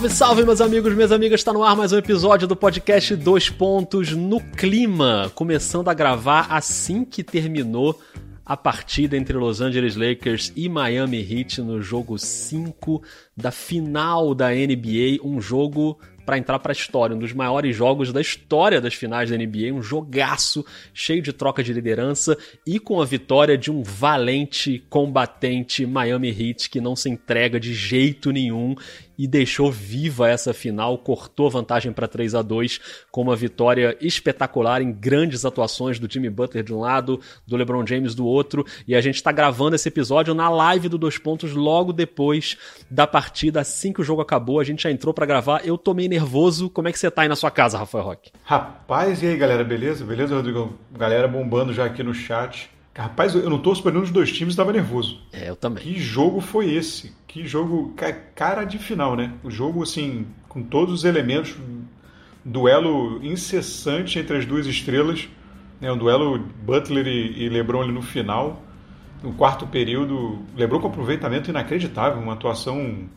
Salve, salve, meus amigos, minhas amigas. Está no ar mais um episódio do podcast Dois Pontos no Clima. Começando a gravar assim que terminou a partida entre Los Angeles Lakers e Miami Heat no jogo 5 da final da NBA. Um jogo para entrar para a história, um dos maiores jogos da história das finais da NBA, um jogaço cheio de troca de liderança e com a vitória de um valente combatente Miami Heat que não se entrega de jeito nenhum e deixou viva essa final, cortou vantagem para 3 a 2 com uma vitória espetacular em grandes atuações do Jimmy Butler de um lado, do LeBron James do outro, e a gente está gravando esse episódio na live do Dois Pontos logo depois da partida, assim que o jogo acabou, a gente já entrou para gravar, eu tomei nervoso, como é que você tá aí na sua casa, Rafael Roque? Rapaz, e aí galera, beleza? Beleza, Rodrigo? Galera bombando já aqui no chat. Rapaz, eu não torço para nenhum dos dois times, estava nervoso. É, eu também. Que jogo foi esse? Que jogo cara de final, né? O jogo, assim, com todos os elementos, duelo incessante entre as duas estrelas, né? Um duelo Butler e, LeBron ali no final. No quarto período, LeBron com aproveitamento inacreditável, uma atuação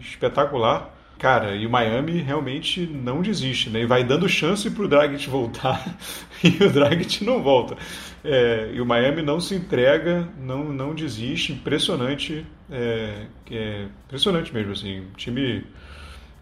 espetacular. Cara, e o Miami realmente não desiste, né? E vai dando chance para o Dragic voltar e o Dragic não volta. É, e o Miami não se entrega, não, não desiste. Impressionante, é, é impressionante mesmo assim. Time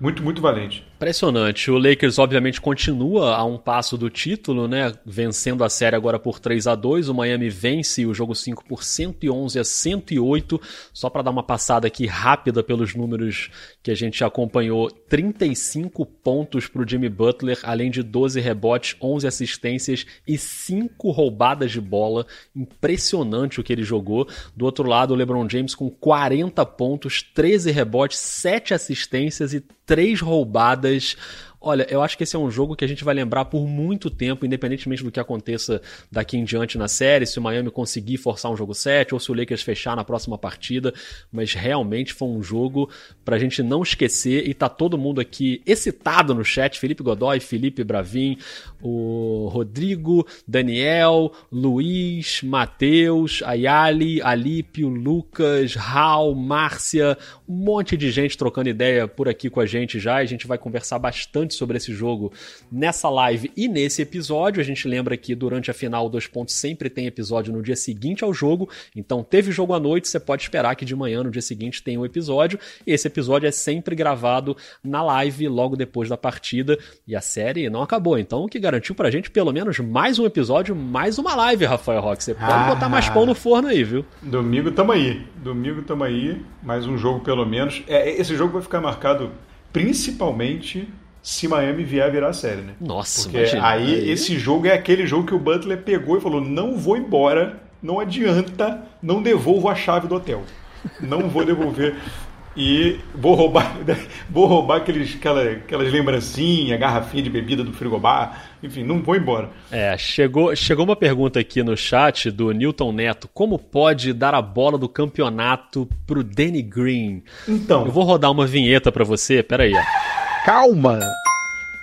muito, muito valente. Impressionante. O Lakers, obviamente, continua a um passo do título, né? Vencendo a série agora por 3 a 2 O Miami vence o jogo 5 por 111 a 108. Só para dar uma passada aqui rápida pelos números que a gente acompanhou: 35 pontos para o Jimmy Butler, além de 12 rebotes, 11 assistências e 5 roubadas de bola. Impressionante o que ele jogou. Do outro lado, o LeBron James com 40 pontos, 13 rebotes, 7 assistências e três roubadas Olha, eu acho que esse é um jogo que a gente vai lembrar por muito tempo, independentemente do que aconteça daqui em diante na série, se o Miami conseguir forçar um jogo 7 ou se o Lakers fechar na próxima partida, mas realmente foi um jogo pra gente não esquecer e tá todo mundo aqui excitado no chat, Felipe Godoy, Felipe Bravin, o Rodrigo, Daniel, Luiz, Matheus, Ayali, Alípio, Lucas, Raul, Márcia, um monte de gente trocando ideia por aqui com a gente já, e a gente vai conversar bastante sobre esse jogo nessa live e nesse episódio. A gente lembra que durante a final, dois pontos sempre tem episódio no dia seguinte ao jogo. Então, teve jogo à noite, você pode esperar que de manhã, no dia seguinte, tenha um episódio. E esse episódio é sempre gravado na live logo depois da partida. E a série não acabou. Então, o que garantiu pra gente pelo menos mais um episódio, mais uma live, Rafael Roque. Você pode ah, botar mais pão no forno aí, viu? Domingo tamo aí. Domingo tamo aí. Mais um jogo pelo menos. É, esse jogo vai ficar marcado principalmente se Miami vier a virar a série, né? Nossa, Porque imagina, aí, aí esse jogo é aquele jogo que o Butler pegou e falou: não vou embora, não adianta, não devolvo a chave do hotel. Não vou devolver. e vou roubar, vou roubar aqueles, aquela, aquelas lembrancinhas, garrafinha de bebida do frigobar, enfim, não vou embora. É, chegou, chegou uma pergunta aqui no chat do Newton Neto: como pode dar a bola do campeonato pro Danny Green? Então. Eu vou rodar uma vinheta para você, peraí. Ó. Calma!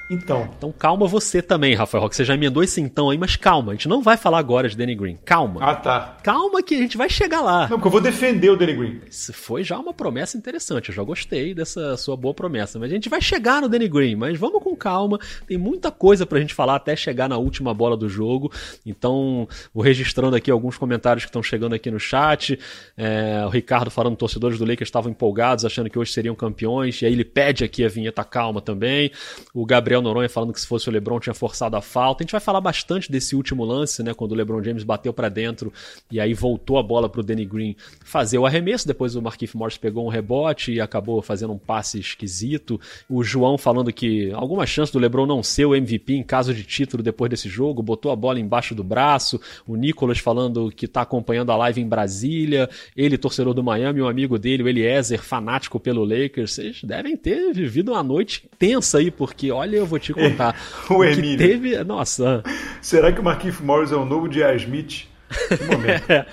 Então. Então calma você também, Rafael Roque. Você já emendou esse então aí, mas calma. A gente não vai falar agora de Danny Green. Calma. Ah, tá. Calma que a gente vai chegar lá. Não, porque eu vou defender o Danny Green. Isso foi já uma promessa interessante. Eu já gostei dessa sua boa promessa. Mas a gente vai chegar no Danny Green. Mas vamos com calma. Tem muita coisa pra gente falar até chegar na última bola do jogo. Então, vou registrando aqui alguns comentários que estão chegando aqui no chat. É, o Ricardo falando torcedores do Lakers estavam empolgados, achando que hoje seriam campeões. E aí ele pede aqui a vinheta calma também. O Gabriel Noronha falando que se fosse o LeBron tinha forçado a falta. A gente vai falar bastante desse último lance, né, quando o LeBron James bateu para dentro e aí voltou a bola para o Danny Green fazer o arremesso. Depois o Marquinhos Morris pegou um rebote e acabou fazendo um passe esquisito. O João falando que alguma chance do LeBron não ser o MVP em caso de título depois desse jogo, botou a bola embaixo do braço. O Nicolas falando que está acompanhando a live em Brasília. Ele, torcedor do Miami, um amigo dele, o Eliezer, fanático pelo Lakers. Vocês devem ter vivido uma noite tensa aí, porque olha, eu vou te contar. o, Emílio. teve. Nossa. Será que o Marquinhos Morris é o novo J.R. Smith? é,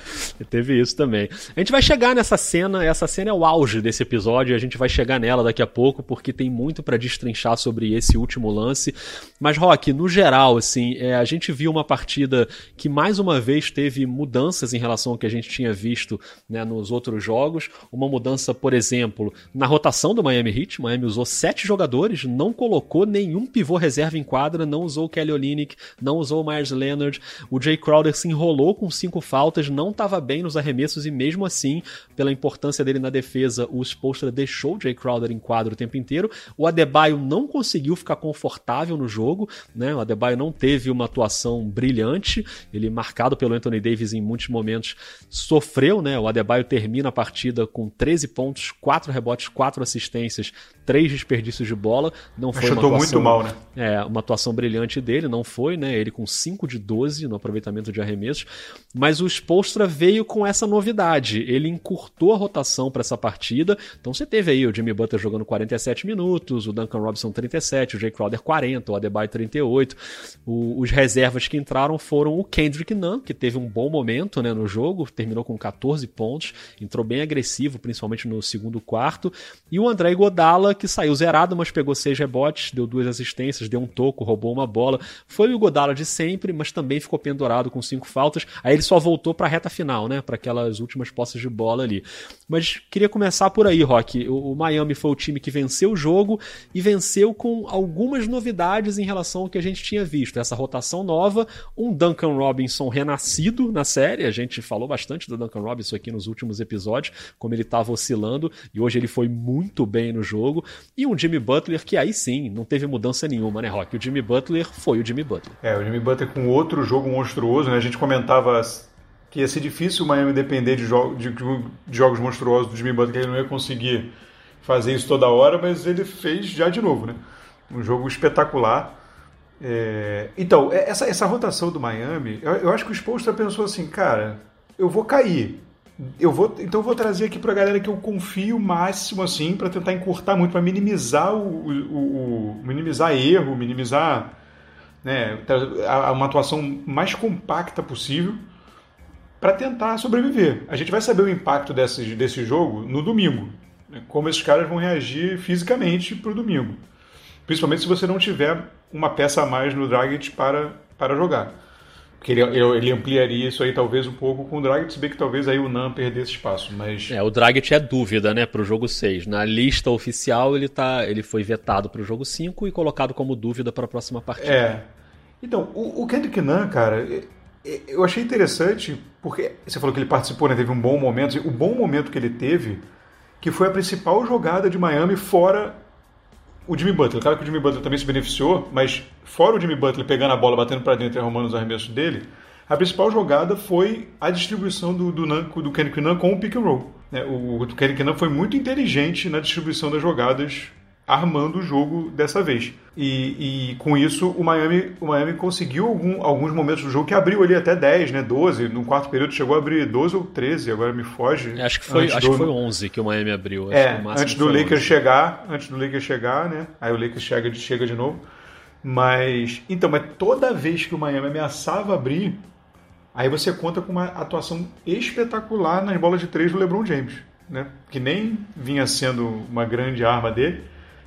teve isso também. A gente vai chegar nessa cena, essa cena é o auge desse episódio, a gente vai chegar nela daqui a pouco, porque tem muito para destrinchar sobre esse último lance. Mas, Rock, no geral, assim, é, a gente viu uma partida que mais uma vez teve mudanças em relação ao que a gente tinha visto né, nos outros jogos. Uma mudança, por exemplo, na rotação do Miami Heat. Miami usou sete jogadores, não colocou nenhum pivô reserva em quadra, não usou o Kelly Olynyk, não usou o Myers Leonard. O Jay Crowder se enrolou com cinco faltas, não estava bem nos arremessos e mesmo assim, pela importância dele na defesa, o Spolstra deixou o Jay Crowder em quadro o tempo inteiro. O Adebayo não conseguiu ficar confortável no jogo, né? O Adebayo não teve uma atuação brilhante, ele marcado pelo Anthony Davis em muitos momentos sofreu, né? O Adebayo termina a partida com 13 pontos, 4 rebotes, 4 assistências, 3 desperdícios de bola. Não foi uma atuação, muito mal, né? É, uma atuação brilhante dele, não foi, né? Ele com 5 de 12 no aproveitamento de arremessos, mas o Spolstra veio com essa novidade. Ele encurtou a rotação para essa partida. Então você teve aí o Jimmy Butler jogando 47 minutos, o Duncan Robinson 37, o Jay Crowder 40, o Adebayo 38. O, os reservas que entraram foram o Kendrick Nunn, que teve um bom momento né, no jogo, terminou com 14 pontos, entrou bem agressivo, principalmente no segundo quarto. E o André Godala, que saiu zerado, mas pegou seis rebotes, deu duas assistências, deu um toco, roubou uma bola. Foi o Godala de sempre, mas também ficou pendurado com cinco faltas. Aí ele só voltou para a reta final, né? Para aquelas últimas posses de bola ali. Mas queria começar por aí, Rock. O, Miami foi o time que venceu o jogo e venceu com algumas novidades em relação ao que a gente tinha visto. Essa rotação nova, um Duncan Robinson renascido na série. A gente falou bastante do Duncan Robinson aqui nos últimos episódios, como ele estava oscilando, e hoje ele foi muito bem no jogo. E um Jimmy Butler que aí sim não teve mudança nenhuma, né, Rock? O Jimmy Butler foi o Jimmy Butler. É, o Jimmy Butler com outro jogo monstruoso, né? A gente comentava que ia ser difícil o Miami depender de, jo de, de jogos monstruosos do Jimmy Butler, que ele não ia conseguir fazer isso toda hora, mas ele fez já de novo, né? Um jogo espetacular. É... Então, é, essa, essa rotação do Miami, eu, eu acho que o Spolstra pensou assim, cara, eu vou cair. Eu vou, então eu vou trazer aqui para a galera que eu confio máximo assim para tentar encurtar muito, para minimizar o, o, o, minimizar erro, minimizar né, uma atuação mais compacta possível para tentar sobreviver. A gente vai saber o impacto desse, desse jogo no domingo, né, como esses caras vão reagir fisicamente para o domingo, principalmente se você não tiver uma peça a mais no Dragic para, para jogar. Porque ele, ele, ampliaria isso aí talvez um pouco com o Dragic, se bem que talvez aí o Nan perdesse espaço, mas... É, o Dragic é dúvida, né, pro jogo 6. Na lista oficial ele, tá, ele foi vetado pro jogo 5 e colocado como dúvida para a próxima partida. É. Então, o, o Kendrick Nunn, cara, eu achei interessante, porque você falou que ele participou, né, teve um bom momento, o bom momento que ele teve, que foi a principal jogada de Miami fora o Jimmy Butler. Claro que o Jimmy Butler também se beneficiou, mas fora o Jimmy Butler pegando a bola, batendo para dentro e arrumando os arremessos dele, a principal jogada foi a distribuição do, do, do, do Kenny Nunn com o pick and roll. Né? O, o Kenny Nunn foi muito inteligente na distribuição das jogadas armando o jogo dessa vez. E, e, com isso o Miami, o Miami conseguiu algum, alguns momentos do jogo que abriu ali até 10, né, 12, no quarto período chegou a abrir 12 ou 13, agora me foge. É, acho que foi, acho do, que foi 11 que o Miami abriu. é, antes do Lakers 11. chegar, antes do Lakers chegar, né, aí o Lakers chega, chega de novo. Mas, então, mas toda vez que o Miami ameaçava abrir, aí você conta com uma atuação espetacular nas bolas de três do LeBron James, né, que nem vinha sendo uma grande arma dele,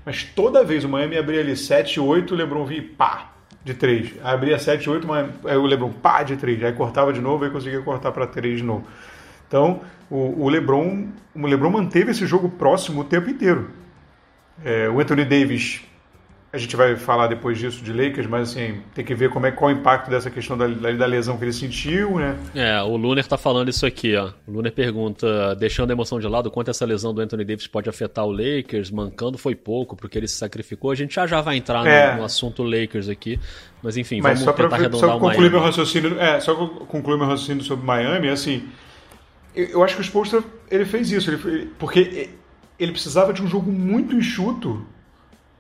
mas toda vez o Miami abria ali 7, 8, o LeBron vinha pá, de 3. Abria 7, 8, aí o LeBron pá, de 3. Aí cortava de novo, aí conseguia cortar para 3 de novo. Então, o, o, LeBron, o LeBron manteve esse jogo próximo o tempo inteiro. É, o Anthony Davis a gente vai falar depois disso de Lakers, mas assim, tem que ver como é, qual o impacto dessa questão da, da lesão que ele sentiu, né? É, o Luner tá falando isso aqui, ó. O Luner pergunta, deixando a emoção de lado, quanto essa lesão do Anthony Davis pode afetar o Lakers? Mancando foi pouco, porque ele se sacrificou. A gente já já vai entrar é. no, no, assunto Lakers aqui, mas enfim, mas vamos tentar pra, arredondar só concluir meu raciocínio, é, só concluir meu raciocínio sobre Miami, assim, eu, eu acho que o Spolstra, ele fez isso, ele, porque ele precisava de um jogo muito enxuto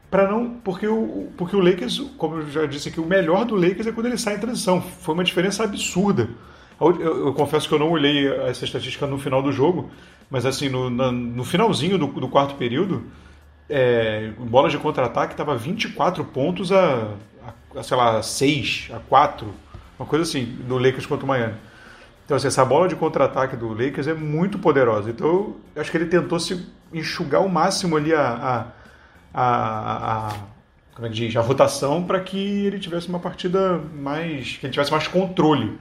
para não porque o porque o Lakers, como eu já disse aqui, o melhor do Lakers é quando ele sai em transição. Foi uma diferença absurda. Eu, eu, eu confesso que eu não olhei essa estatística no final do jogo, mas assim no, na, no finalzinho do, do, quarto período, é, bola de contra-ataque estava 24 pontos a, a, a, sei lá 6, a 4, uma coisa assim, do Lakers contra o Miami. Então, assim, essa bola de contra-ataque do Lakers é muito poderosa. Então, eu acho que ele tentou se enxugar ao máximo ali a, a, a, a como é que diz, a rotação para que ele tivesse uma partida mais. que ele tivesse mais controle.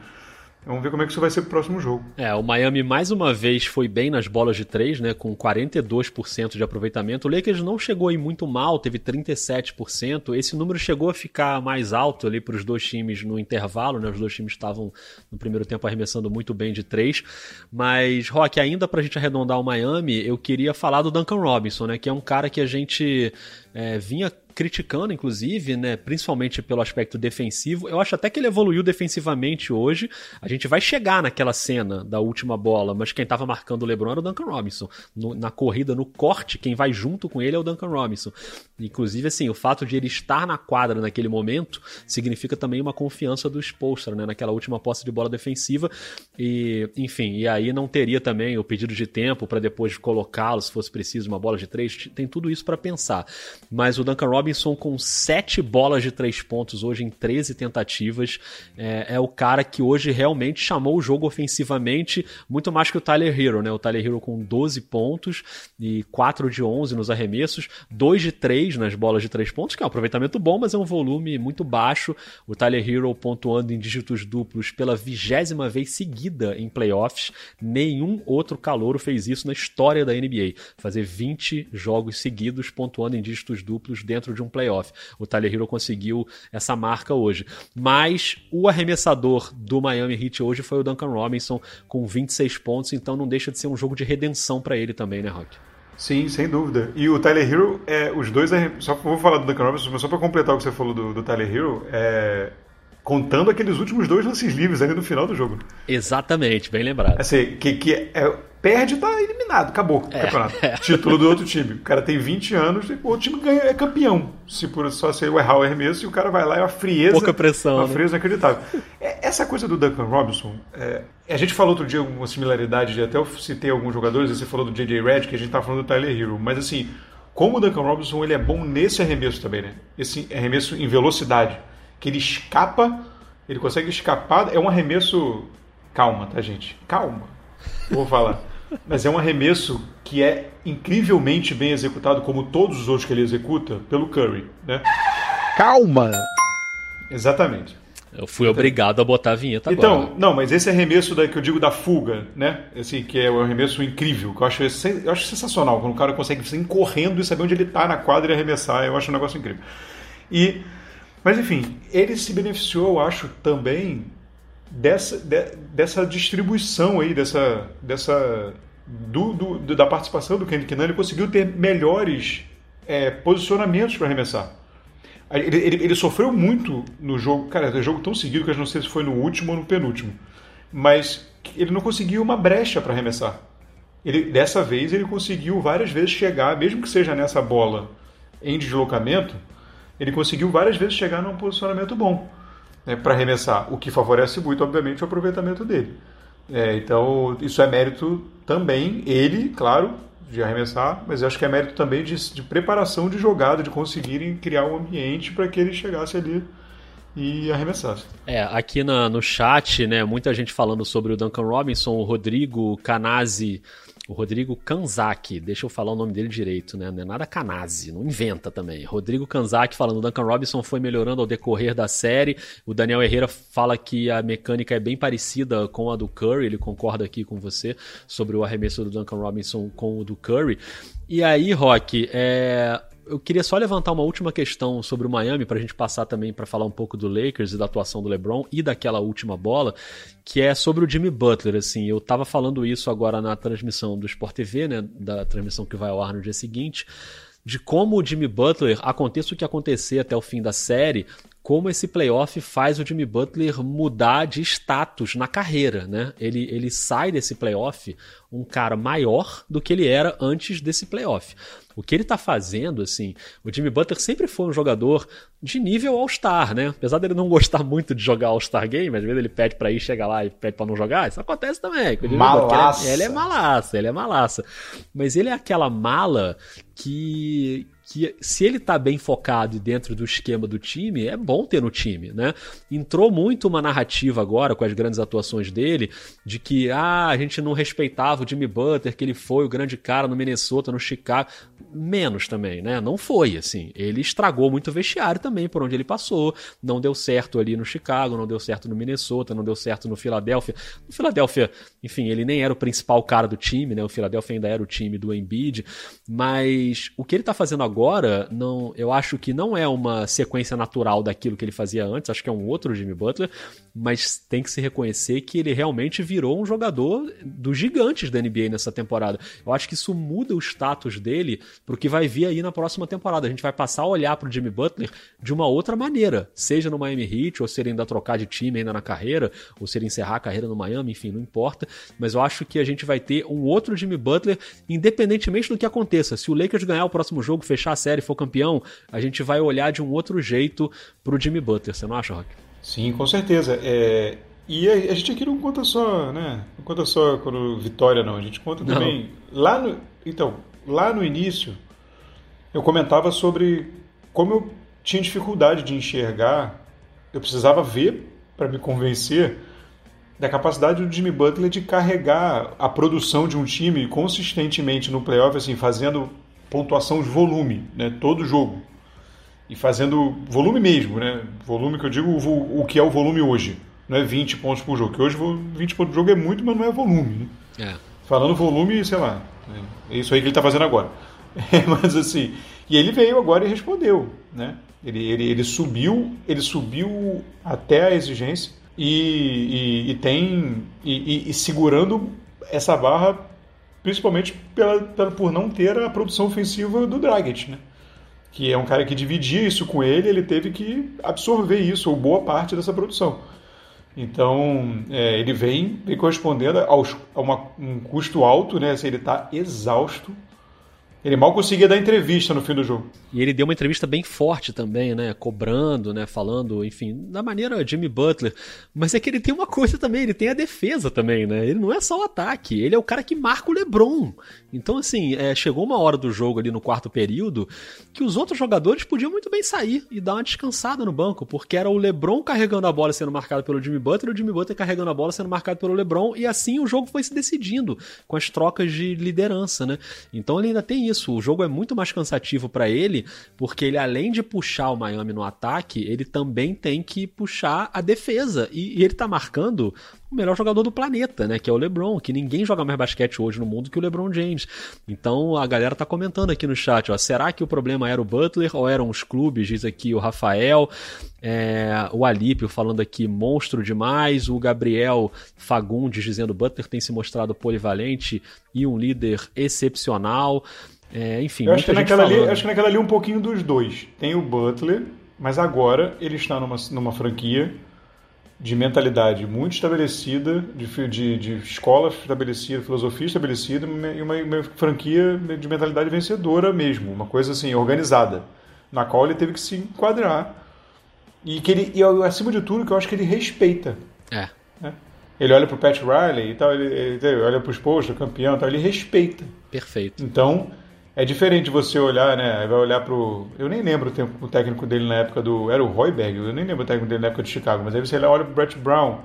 Vamos ver como é que isso vai ser pro próximo jogo. É, o Miami mais uma vez foi bem nas bolas de três, né, com 42% de aproveitamento. O Lakers não chegou aí muito mal, teve 37%. Esse número chegou a ficar mais alto ali para os dois times no intervalo, né? Os dois times estavam no primeiro tempo arremessando muito bem de três. Mas, Rock, ainda para a gente arredondar o Miami, eu queria falar do Duncan Robinson, né, que é um cara que a gente é, vinha criticando, inclusive, né, principalmente pelo aspecto defensivo. Eu acho até que ele evoluiu defensivamente hoje. A gente vai chegar naquela cena da última bola, mas quem estava marcando o LeBron era o Duncan Robinson. No, na corrida, no corte, quem vai junto com ele é o Duncan Robinson. Inclusive, assim, o fato de ele estar na quadra naquele momento significa também uma confiança do Spolstra, né, naquela última posse de bola defensiva. E, enfim, e aí não teria também o pedido de tempo para depois colocá-lo, se fosse preciso, uma bola de três. Tem tudo isso para pensar. Mas o Duncan Robinson Robinson com 7 bolas de 3 pontos hoje em 13 tentativas. É, é, o cara que hoje realmente chamou o jogo ofensivamente muito mais que o Tyler Hero, né? O Tyler Hero com 12 pontos e 4 de 11 nos arremessos, 2 de 3 nas bolas de 3 pontos, que é um aproveitamento bom, mas é um volume muito baixo. O Tyler Hero pontuando em dígitos duplos pela vigésima vez seguida em playoffs. Nenhum outro calouro fez isso na história da NBA. Fazer 20 jogos seguidos pontuando em dígitos duplos dentro de um playoff. O Tyler Hero conseguiu essa marca hoje. Mas o arremessador do Miami Heat hoje foi o Duncan Robinson com 26 pontos, então não deixa de ser um jogo de redenção para ele também, né, Rock? Sim, sem dúvida. E o Tyler Hero, é, os dois. Só vou falar do Duncan Robinson, mas só para completar o que você falou do, do Tyler Hero, é, contando aqueles últimos dois lances livres ali no final do jogo. Exatamente, bem lembrado. Assim, que, que é, perde, tá eliminado, acabou o é, campeonato. É. Título do outro time. O cara tem 20 anos, o outro time ganha, é campeão. Se por só ser o errar o arremesso, e o cara vai lá, é uma frieza. Pouca pressão. Uma né? frieza inacreditável. É, essa coisa do Duncan Robinson, é, a gente falou outro dia uma similaridade, até eu citei alguns jogadores, você falou do J.J. Que a gente tá falando do Tyler Hero, mas assim, como o Duncan Robinson, ele é bom nesse arremesso também, né? Esse arremesso em velocidade, que ele escapa ele consegue escapar. É um arremesso. Calma, tá, gente? Calma. Vou falar. Mas é um arremesso que é incrivelmente bem executado, como todos os outros que ele executa, pelo Curry, né? Calma! Exatamente. Eu fui obrigado a botar a vinheta então, agora. Então, não, mas esse arremesso da, que eu digo da fuga, né? Assim, que é o um arremesso incrível, que eu acho, eu acho sensacional, quando o cara consegue sair correndo e saber onde ele está na quadra e arremessar, eu acho um negócio incrível. E mas enfim, ele se beneficiou, eu acho, também dessa, de, dessa distribuição aí, dessa, dessa do, do, da participação do Kendrick Nunn, ele conseguiu ter melhores é, posicionamentos para arremessar. Ele, ele, ele, sofreu muito no jogo, cara, é um jogo tão seguido que eu não sei se foi no último ou no penúltimo, mas ele não conseguiu uma brecha para arremessar. Ele, dessa vez ele conseguiu várias vezes chegar, mesmo que seja nessa bola em deslocamento, ele conseguiu várias vezes chegar num posicionamento bom né, para arremessar, o que favorece muito, obviamente, o aproveitamento dele. É, então, isso é mérito também, ele, claro, de arremessar, mas eu acho que é mérito também de, de preparação de jogada, de conseguirem criar um ambiente para que ele chegasse ali e arremessasse. É, aqui na, no chat, né, muita gente falando sobre o Duncan Robinson, o Rodrigo Canazzi o Rodrigo Kanzaki, deixa eu falar o nome dele direito, né? Não é nada Kanazzi, não inventa também. Rodrigo Kanzaki falando, Duncan Robinson foi melhorando ao decorrer da série. O Daniel Herrera fala que a mecânica é bem parecida com a do Curry, ele concorda aqui com você sobre o arremesso do Duncan Robinson com o do Curry. E aí, Rock, é, eu queria só levantar uma última questão sobre o Miami para a gente passar também para falar um pouco do Lakers e da atuação do LeBron e daquela última bola, que é sobre o Jimmy Butler. Assim, eu estava falando isso agora na transmissão do Sport TV, né, da transmissão que vai ao ar no dia seguinte, de como o Jimmy Butler, aconteça o que acontecer até o fim da série, como esse playoff faz o Jimmy Butler mudar de status na carreira, né? Ele, ele sai desse playoff um cara maior do que ele era antes desse playoff. O que ele tá fazendo, assim, o Jimmy Butler sempre foi um jogador de nível All-Star, né? Apesar dele não gostar muito de jogar All-Star Game, às vezes ele pede para ir, chega lá e pede para não jogar, isso acontece também. malaça. Ele é, ele é malaça, ele é malaça. Mas ele é aquela mala que que se ele tá bem focado e dentro do esquema do time, é bom ter no time, né? Entrou muito uma narrativa agora com as grandes atuações dele de que ah, a gente não respeitava o Jimmy Butler, que ele foi o grande cara no Minnesota, no Chicago, menos também, né? Não foi assim. Ele estragou muito o vestiário também por onde ele passou, não deu certo ali no Chicago, não deu certo no Minnesota, não deu certo no Philadelphia. No Philadelphia, enfim, ele nem era o principal cara do time, né? O Philadelphia ainda era o time do Embiid, mas o que ele tá fazendo agora agora, não, eu acho que não é uma sequência natural daquilo que ele fazia antes, acho que é um outro Jimmy Butler, mas tem que se reconhecer que ele realmente virou um jogador dos gigantes da NBA nessa temporada. Eu acho que isso muda o status dele pro que vai vir aí na próxima temporada. A gente vai passar a olhar pro Jimmy Butler de uma outra maneira, seja no Miami Heat, ou se ele ainda trocar de time ainda na carreira, ou se ele encerrar a carreira no Miami, enfim, não importa. Mas eu acho que a gente vai ter um outro Jimmy Butler, independentemente do que aconteça. Se o Lakers ganhar o próximo jogo, fechar fechar a série, for campeão, a gente vai olhar de um outro jeito pro Jimmy Butler, você não acha, Rock? Sim, com certeza. É... E a, a, gente aqui não conta só, né? Não conta só quando vitória, não. A gente conta também. Lá no, então, lá no início, eu comentava sobre como eu tinha dificuldade de enxergar, eu precisava ver para me convencer da capacidade do Jimmy Butler de carregar a produção de um time consistentemente no playoff, assim, fazendo pontuação de volume, né? todo jogo. E fazendo volume mesmo, né? Volume que eu digo o, o que é o volume hoje. Não é 20 pontos por jogo. Que hoje 20 pontos por jogo é muito, mas não é volume. Né? É. Falando volume, sei lá. É isso aí que ele está fazendo agora. É, mas assim. E ele veio agora e respondeu. Né? Ele, ele, ele subiu, ele subiu até a exigência e, e, e tem. E, e segurando essa barra principalmente pela, pela, por não ter a produção ofensiva do Dragic, né? que é um cara que dividia isso com ele, ele teve que absorver isso, ou boa parte dessa produção. Então, é, ele vem, vem correspondendo aos, a uma, um custo alto, né? Ele está exausto, ele mal conseguia dar entrevista no fim do jogo. E ele deu uma entrevista bem forte também, né? Cobrando, né? Falando, enfim, da maneira Jimmy Butler. Mas é que ele tem uma coisa também, ele tem a defesa também, né? Ele não é só o ataque, ele é o cara que marca o LeBron. Então, assim, é, chegou uma hora do jogo ali no quarto período que os outros jogadores podiam muito bem sair e dar uma descansada no banco, porque era o LeBron carregando a bola sendo marcado pelo Jimmy Butler o Jimmy Butler carregando a bola sendo marcado pelo LeBron, e assim o jogo foi se decidindo com as trocas de liderança, né? Então ele ainda tem isso. O jogo é muito mais cansativo para ele, porque ele, além de puxar o Miami no ataque, ele também tem que puxar a defesa. E, e ele tá marcando o melhor jogador do planeta, né? Que é o LeBron, que ninguém joga mais basquete hoje no mundo que o LeBron James. Então a galera tá comentando aqui no chat, ó, será que o problema era o Butler ou eram os clubes? Diz aqui o Rafael, é, o Alípio falando aqui, monstro demais, o Gabriel Fagundes dizendo Butler tem se mostrado polivalente e um líder excepcional. É, enfim, eu acho que, naquela ali, acho que naquela ali um pouquinho dos dois. Tem o Butler, mas agora ele está numa, numa franquia de mentalidade muito estabelecida, de, de, de escola estabelecida, filosofia estabelecida e uma, uma, franquia de mentalidade vencedora mesmo, uma coisa assim, organizada, na qual ele teve que se enquadrar e que ele, e acima de tudo, que eu acho que ele respeita. É. Né? Ele olha para o Pat Riley e tal, ele, ele olha para os postos, campeão e tal, ele respeita. Perfeito. Então, é diferente você olhar, né? Vai olhar pro. Eu nem lembro o, tempo, o técnico dele na época do. Era o Royberg, eu nem lembro o técnico dele na época de Chicago, mas aí você olha pro Brett Brown.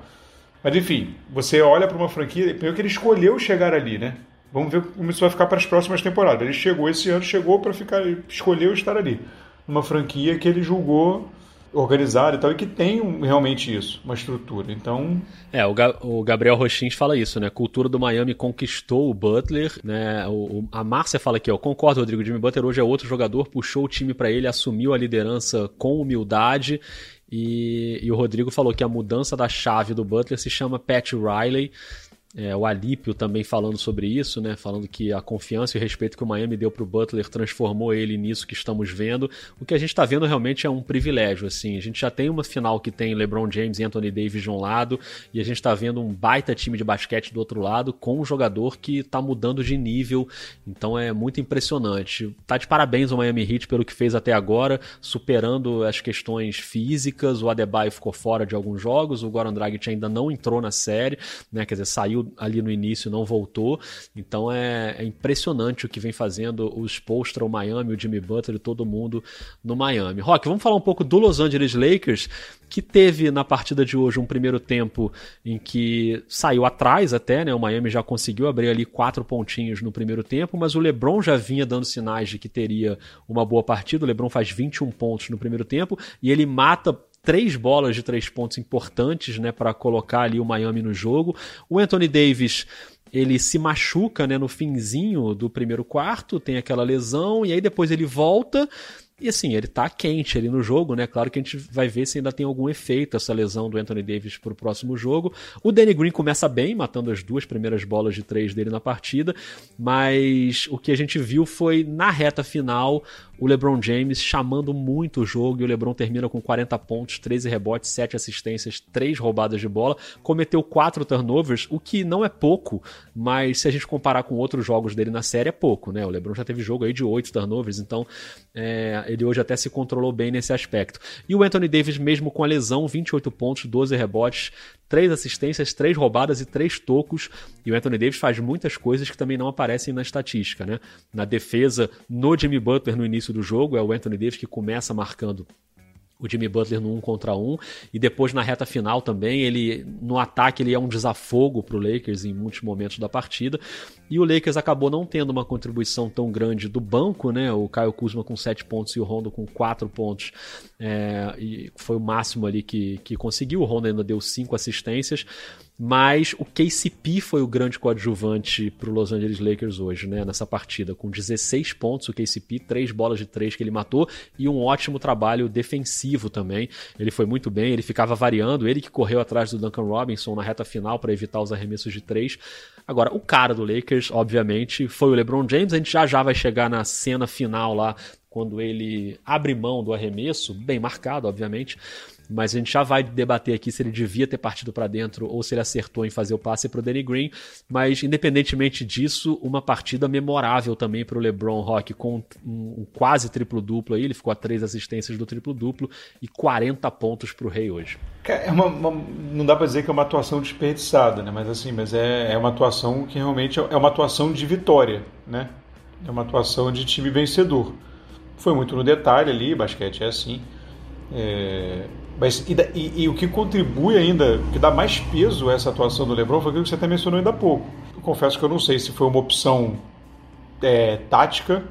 Mas enfim, você olha para uma franquia. Primeiro que ele escolheu chegar ali, né? Vamos ver como isso vai ficar para as próximas temporadas. Ele chegou esse ano, chegou para ficar. Escolheu estar ali. Numa franquia que ele julgou organizado e tal, e que tem realmente isso, uma estrutura. Então. É, o, Ga o Gabriel Rochins fala isso, né? Cultura do Miami conquistou o Butler, né? O, o, a Márcia fala aqui, ó, concordo, Rodrigo. Jimmy Butler hoje é outro jogador, puxou o time para ele, assumiu a liderança com humildade. E, e o Rodrigo falou que a mudança da chave do Butler se chama Pat Riley. É, o Alípio também falando sobre isso, né? Falando que a confiança e o respeito que o Miami deu para o Butler transformou ele nisso que estamos vendo. O que a gente está vendo realmente é um privilégio, assim. A gente já tem uma final que tem LeBron James e Anthony Davis de um lado e a gente está vendo um baita time de basquete do outro lado com um jogador que está mudando de nível. Então é muito impressionante. Tá de parabéns o Miami Heat pelo que fez até agora, superando as questões físicas. O Adebayo ficou fora de alguns jogos, o Goran Dragic ainda não entrou na série, né? Quer dizer, saiu ali no início, não voltou. Então é, é impressionante o que vem fazendo os Postra, o Miami, o Jimmy Butler e todo mundo no Miami. Rock, vamos falar um pouco do Los Angeles Lakers, que teve na partida de hoje um primeiro tempo em que saiu atrás até, né? O Miami já conseguiu abrir ali quatro pontinhos no primeiro tempo, mas o LeBron já vinha dando sinais de que teria uma boa partida. O LeBron faz 21 pontos no primeiro tempo e ele mata três bolas de três pontos importantes, né, para colocar ali o Miami no jogo. O Anthony Davis ele se machuca, né, no finzinho do primeiro quarto, tem aquela lesão e aí depois ele volta e assim, ele tá quente ali no jogo, né? Claro que a gente vai ver se ainda tem algum efeito essa lesão do Anthony Davis pro próximo jogo. O Danny Green começa bem, matando as duas primeiras bolas de três dele na partida, mas o que a gente viu foi na reta final o LeBron James chamando muito o jogo e o LeBron termina com 40 pontos, 13 rebotes, 7 assistências, 3 roubadas de bola, cometeu 4 turnovers, o que não é pouco, mas se a gente comparar com outros jogos dele na série é pouco, né? O LeBron já teve jogo aí de 8 turnovers, então é, ele hoje até se controlou bem nesse aspecto. E o Anthony Davis, mesmo com a lesão, 28 pontos, 12 rebotes, três assistências, três roubadas e três tocos. E o Anthony Davis faz muitas coisas que também não aparecem na estatística, né? Na defesa, no Jimmy Butler no início do jogo, é o Anthony Davis que começa marcando o Jimmy Butler no um contra um e depois na reta final também ele no ataque ele é um desafogo para o Lakers em muitos momentos da partida e o Lakers acabou não tendo uma contribuição tão grande do banco, né? O Caio Kuzma com 7 pontos e o Rondo com 4 pontos é, e foi o máximo ali que, que conseguiu. O Rondo ainda deu 5 assistências, mas o KCP foi o grande coadjuvante para o Los Angeles Lakers hoje, né? Nessa partida, com 16 pontos o KCP, 3 bolas de 3 que ele matou e um ótimo trabalho defensivo também. Ele foi muito bem, ele ficava variando, ele que correu atrás do Duncan Robinson na reta final para evitar os arremessos de 3. Agora, o cara do Lakers, obviamente, foi o LeBron James. A gente já já vai chegar na cena final lá, quando ele abre mão do arremesso, bem marcado, obviamente. Mas a gente já vai debater aqui se ele devia ter partido para dentro ou se ele acertou em fazer o passe para o Danny Green. Mas, independentemente disso, uma partida memorável também para o LeBron Rock, com um quase triplo-duplo aí. Ele ficou a três assistências do triplo-duplo e 40 pontos para o Rei hoje. É uma, uma, não dá para dizer que é uma atuação desperdiçada, né? Mas assim, mas é, é uma atuação que realmente é uma atuação de vitória, né? É uma atuação de time vencedor. Foi muito no detalhe ali, basquete é assim. É, mas, e, e, e, o que contribui ainda, que dá mais peso a essa atuação do LeBron foi aquilo que você até mencionou ainda há pouco. Eu confesso que eu não sei se foi uma opção é, tática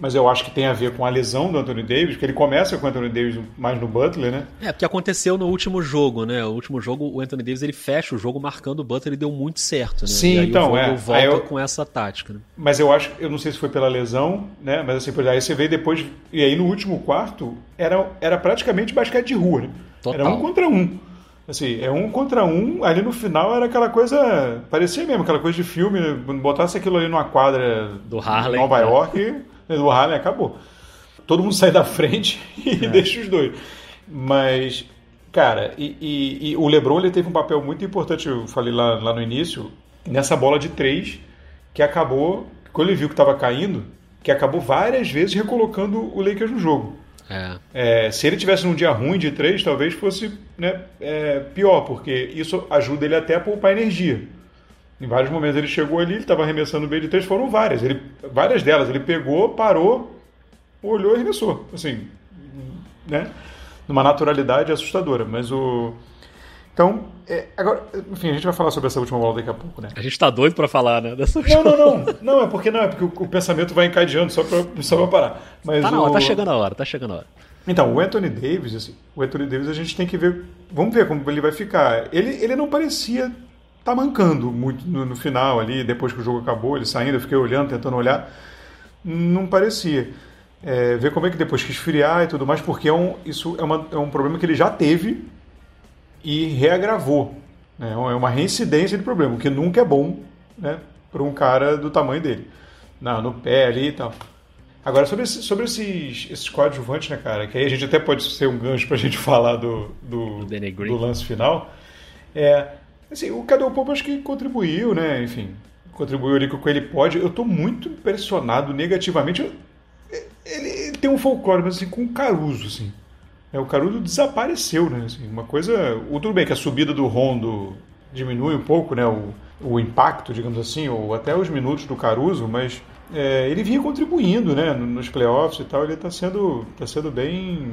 mas eu acho que tem a ver com a lesão do Anthony Davis, que ele começa com o Anthony Davis mais no Butler, né? É, porque aconteceu no último jogo, né? O último jogo, o Anthony Davis ele fecha o jogo marcando o Butler e deu muito certo, né? Sim, aí então, o é. volta eu... com essa tática, né? Mas eu acho, eu não sei se foi pela lesão, né? Mas assim, por aí você vê depois, e aí no último quarto, era, era praticamente basquete de rua, né? Total. Era um contra um. Assim, é um contra um, ali no final era aquela coisa, parecia mesmo aquela coisa de filme, botasse aquilo ali numa quadra do Harlem, Nova né? York do Harlem acabou. Todo mundo sai da frente e é. deixa os dois. Mas, cara, e, e, e, o LeBron ele teve um papel muito importante, eu falei lá, lá no início, nessa bola de três, que acabou, quando ele viu que estava caindo, que acabou várias vezes recolocando o Lakers no jogo. É. É, se ele tivesse num dia ruim de três, talvez fosse né, é, pior, porque isso ajuda ele até a poupar energia. Em vários momentos ele chegou ali, ele estava arremessando bem de três, foram várias. Ele, várias delas. Ele pegou, parou, olhou e arremessou. Assim, né? Numa naturalidade assustadora. Mas o. Então, é, agora, enfim, a gente vai falar sobre essa última bola daqui a pouco, né? A gente está doido para falar, né? Dessa não, não, não. Não, é porque não, é porque o, o pensamento vai encadeando só para só parar. Mas tá na hora, tá chegando a hora, tá chegando a hora. Então, o Anthony Davis, assim, o Anthony Davis a gente tem que ver, vamos ver como ele vai ficar. Ele, ele não parecia tá mancando muito no, no, final ali, depois que o jogo acabou, ele saindo, eu fiquei olhando, tentando olhar, não parecia. É, ver como é que depois que esfriar e tudo mais, porque é um, isso é, uma, é um problema que ele já teve e reagravou. Né? É uma reincidência de problema, o que nunca é bom né, para um cara do tamanho dele. Não, no pé ali e tal. Agora, sobre, esse, sobre esses, esses coadjuvantes, né, cara, que aí a gente até pode ser um gancho para a gente falar do, do, do lance final. É, Assim, o Cadê o Popo acho que contribuiu, né? Enfim, contribuiu ali com o que ele pode. Eu estou muito impressionado negativamente. Ele, ele, tem um folclore, mas assim, com Caruso, assim. É, o Caruso desapareceu, né? Assim, uma coisa. O, tudo bem que a subida do Rondo diminui um pouco, né? O, o impacto, digamos assim, ou até os minutos do Caruso, mas é, ele vinha contribuindo né, nos playoffs e tal, ele está sendo, tá sendo bem,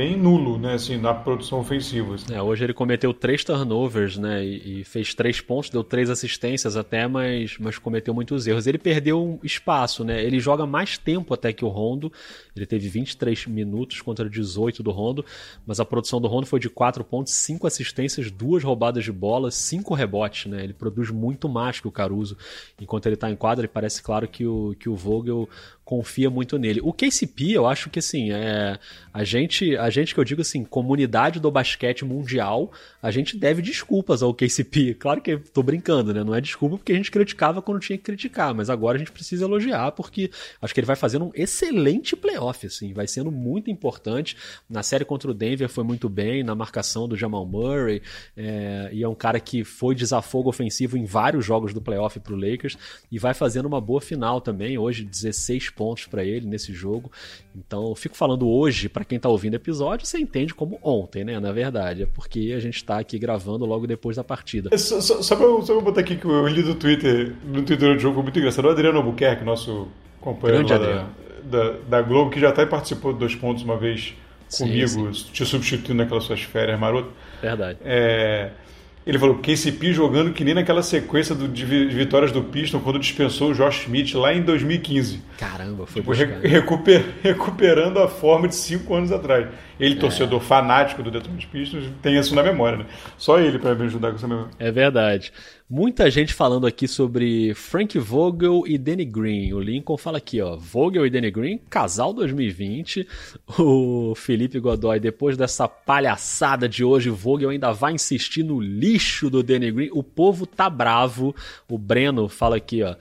bem nulo, né, assim, na produção ofensiva. Assim. É, hoje ele cometeu três turnovers, né, e, e, fez três pontos, deu três assistências até, mas, mas cometeu muitos erros. Ele perdeu espaço, né, ele joga mais tempo até que o Rondo, ele teve 23 minutos contra 18 do Rondo, mas a produção do Rondo foi de 4 pontos, 5 assistências, duas roubadas de bola, 5 rebotes, né, ele produz muito mais que o Caruso. Enquanto ele está em quadra, ele parece claro que o, que o Vogel confia muito nele. O KCP, eu acho que assim, é, a gente, a gente que eu digo assim, comunidade do basquete mundial, a gente deve desculpas ao KCP. Claro que tô brincando, né? Não é desculpa porque a gente criticava quando tinha que criticar, mas agora a gente precisa elogiar porque acho que ele vai fazendo um excelente playoff, assim, vai sendo muito importante. Na série contra o Denver foi muito bem, na marcação do Jamal Murray, é, e é um cara que foi desafogo ofensivo em vários jogos do playoff pro Lakers e vai fazendo uma boa final também. Hoje, 16 pontos para ele nesse jogo. Então, fico falando hoje, para quem tá ouvindo o episódio, você entende como ontem, né? Na verdade, é porque a gente tá aqui gravando logo depois da partida. É, só, só, só, pra, só pra botar aqui que eu li do Twitter, no Twitter do jogo muito engraçado. O Adriano Albuquerque, nosso companheiro da, da, da, Globo, que já até participou de dois pontos uma vez comigo, sim, sim. te substituindo naquelas suas férias maroto. Verdade. É, ele falou KCP jogando que nem naquela sequência do, de vitórias do Piston quando dispensou o Josh Smith lá em 2015. Caramba, foi tipo, recuper, recuperando a forma de cinco anos atrás. Ele, é. torcedor fanático do Detroit Pistons, tem isso na memória, né? Só ele para me ajudar com essa memória. É verdade. Muita gente falando aqui sobre Frank Vogel e Danny Green. O Lincoln fala aqui, ó, Vogel e Danny Green, casal 2020. O Felipe Godoy, depois dessa palhaçada de hoje, Vogel ainda vai insistir no lixo do Danny Green. O povo tá bravo. O Breno fala aqui, ó.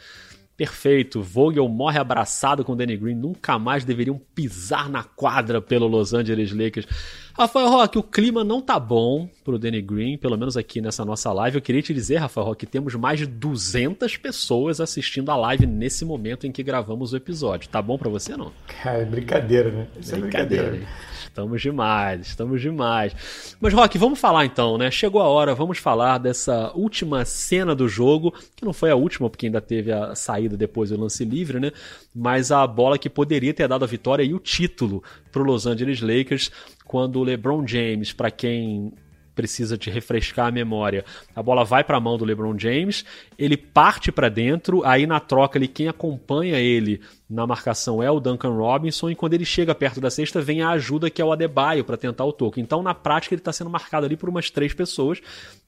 Perfeito. Vogel morre abraçado com Danny Green. Nunca mais deveriam pisar na quadra pelo Los Angeles Lakers. Rafael Roque, o clima não tá bom pro Danny Green, pelo menos aqui nessa nossa live. Eu queria te dizer, Rafael Roque, que temos mais de 200 pessoas assistindo a live nesse momento em que gravamos o episódio. Tá bom para você não? Cara, é brincadeira, né? Isso brincadeira. É brincadeira. Estamos demais, estamos demais. Mas, Rock, vamos falar então, né? Chegou a hora, vamos falar dessa última cena do jogo, que não foi a última, porque ainda teve a saída depois do lance livre, né? Mas a bola que poderia ter dado a vitória e o título para o Los Angeles Lakers quando o LeBron James, para quem precisa te refrescar a memória. A bola vai para a mão do LeBron James, ele parte para dentro, aí na troca ali quem acompanha ele na marcação é o Duncan Robinson e quando ele chega perto da cesta vem a ajuda que é o Adebayo para tentar o toque. Então na prática ele está sendo marcado ali por umas três pessoas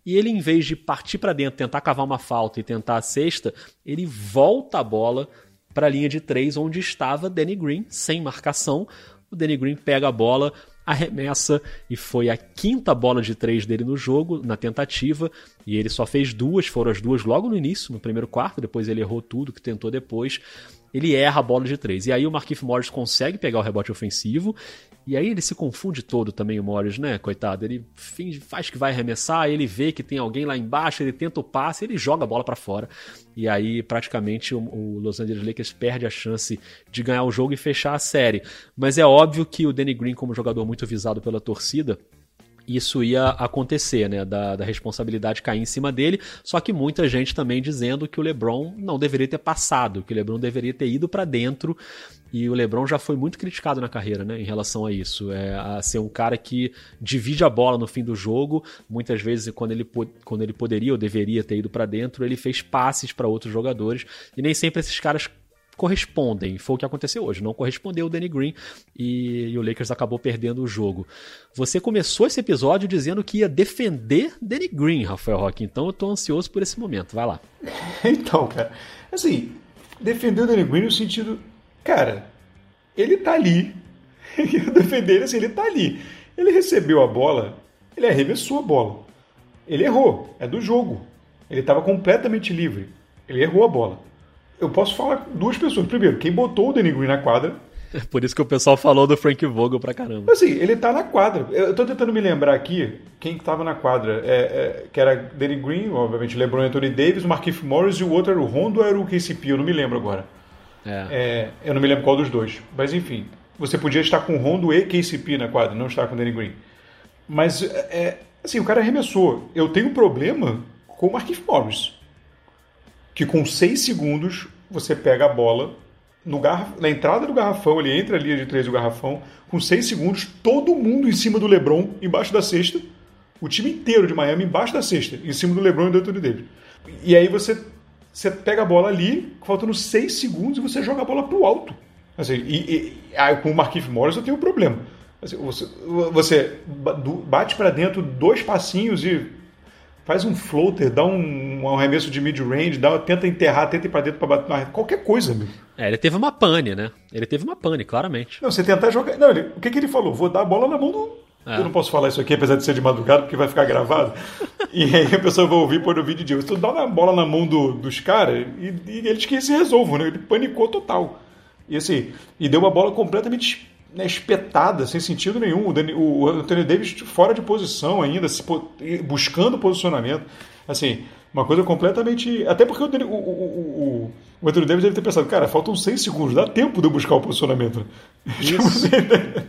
e ele em vez de partir para dentro, tentar cavar uma falta e tentar a cesta, ele volta a bola para a linha de três onde estava Danny Green sem marcação. O Danny Green pega a bola, arremessa e foi a quinta bola de três dele no jogo, na tentativa, e ele só fez duas, foram as duas logo no início, no primeiro quarto, depois ele errou tudo que tentou depois. Ele erra a bola de três. E aí o Marquinhos Morris consegue pegar o rebote ofensivo e aí ele se confunde todo também, o Morris, né? Coitado. Ele finge, faz que vai arremessar, ele vê que tem alguém lá embaixo, ele tenta o passe, ele joga a bola para fora. E aí, praticamente, o, o, Los Angeles Lakers perde a chance de ganhar o jogo e fechar a série. Mas é óbvio que o Danny Green, como jogador muito visado pela torcida, isso ia acontecer, né? Da, da, responsabilidade cair em cima dele. Só que muita gente também dizendo que o LeBron não deveria ter passado, que o LeBron deveria ter ido para dentro. E o LeBron já foi muito criticado na carreira, né? Em relação a isso, é, a ser um cara que divide a bola no fim do jogo. Muitas vezes, quando ele, quando ele poderia ou deveria ter ido para dentro, ele fez passes para outros jogadores. E nem sempre esses caras correspondem. Foi o que aconteceu hoje. Não correspondeu o Danny Green e, e, o Lakers acabou perdendo o jogo. Você começou esse episódio dizendo que ia defender Danny Green, Rafael Roque. Então eu tô ansioso por esse momento. Vai lá. então, cara, assim, defender o Danny Green no sentido, cara, ele tá ali. Eu defender ele assim, ele tá ali. Ele recebeu a bola, ele arremessou a bola. Ele errou, é do jogo. Ele estava completamente livre. Ele errou a bola eu posso falar duas pessoas. Primeiro, quem botou o Danny Green na quadra. É por isso que o pessoal falou do Frank Vogel pra caramba. Assim, ele tá na quadra. Eu tô tentando me lembrar aqui quem que tava na quadra. É, é, que era Danny Green, obviamente, LeBron Anthony Davis, Markif Morris e o outro era o Rondo ou era o KCP? Eu não me lembro agora. É. é. eu não me lembro qual dos dois. Mas enfim, você podia estar com Rondo e KCP na quadra, não estar com Danny Green. Mas, é, assim, o cara arremessou. Eu tenho um problema com o Markif Morris. Que com 6 segundos você pega a bola no na entrada do garrafão, ele entra ali de 3 do garrafão, com 6 segundos, todo mundo em cima do LeBron, embaixo da cesta, o time inteiro de Miami embaixo da cesta, em cima do LeBron e do Anthony Davis. E aí você, você pega a bola ali, faltando 6 segundos, e você joga a bola pro alto. Assim, e, e aí, com o Marquinhos Morris eu tenho um problema. Assim, você, você bate para dentro dois passinhos e faz um floater, dá um, um arremesso de mid-range, tenta enterrar, tenta ir para dentro para bater na qualquer coisa, meu. É, ele teve uma pane, né? Ele teve uma pane, claramente. Não, você tentar jogar. Não, ele... o que, que ele falou? Vou dar a bola na mão do. É. Eu não posso falar isso aqui, apesar de ser de madrugada, porque vai ficar gravado. e aí a pessoa vai ouvir por o vídeo de Você dá a bola na mão do, dos caras e, e, eles que se resolvam, né? Ele panicou total. E assim, e deu uma bola completamente né, espetada, sem sentido nenhum. O, Dani, o Anthony Davis fora de posição ainda, se, buscando posicionamento. Assim, uma coisa completamente. Até porque o, o, o, o Anthony Davis deve ter pensado, cara, faltam seis segundos, dá tempo de eu buscar o posicionamento. Tipo Isso. Assim, né?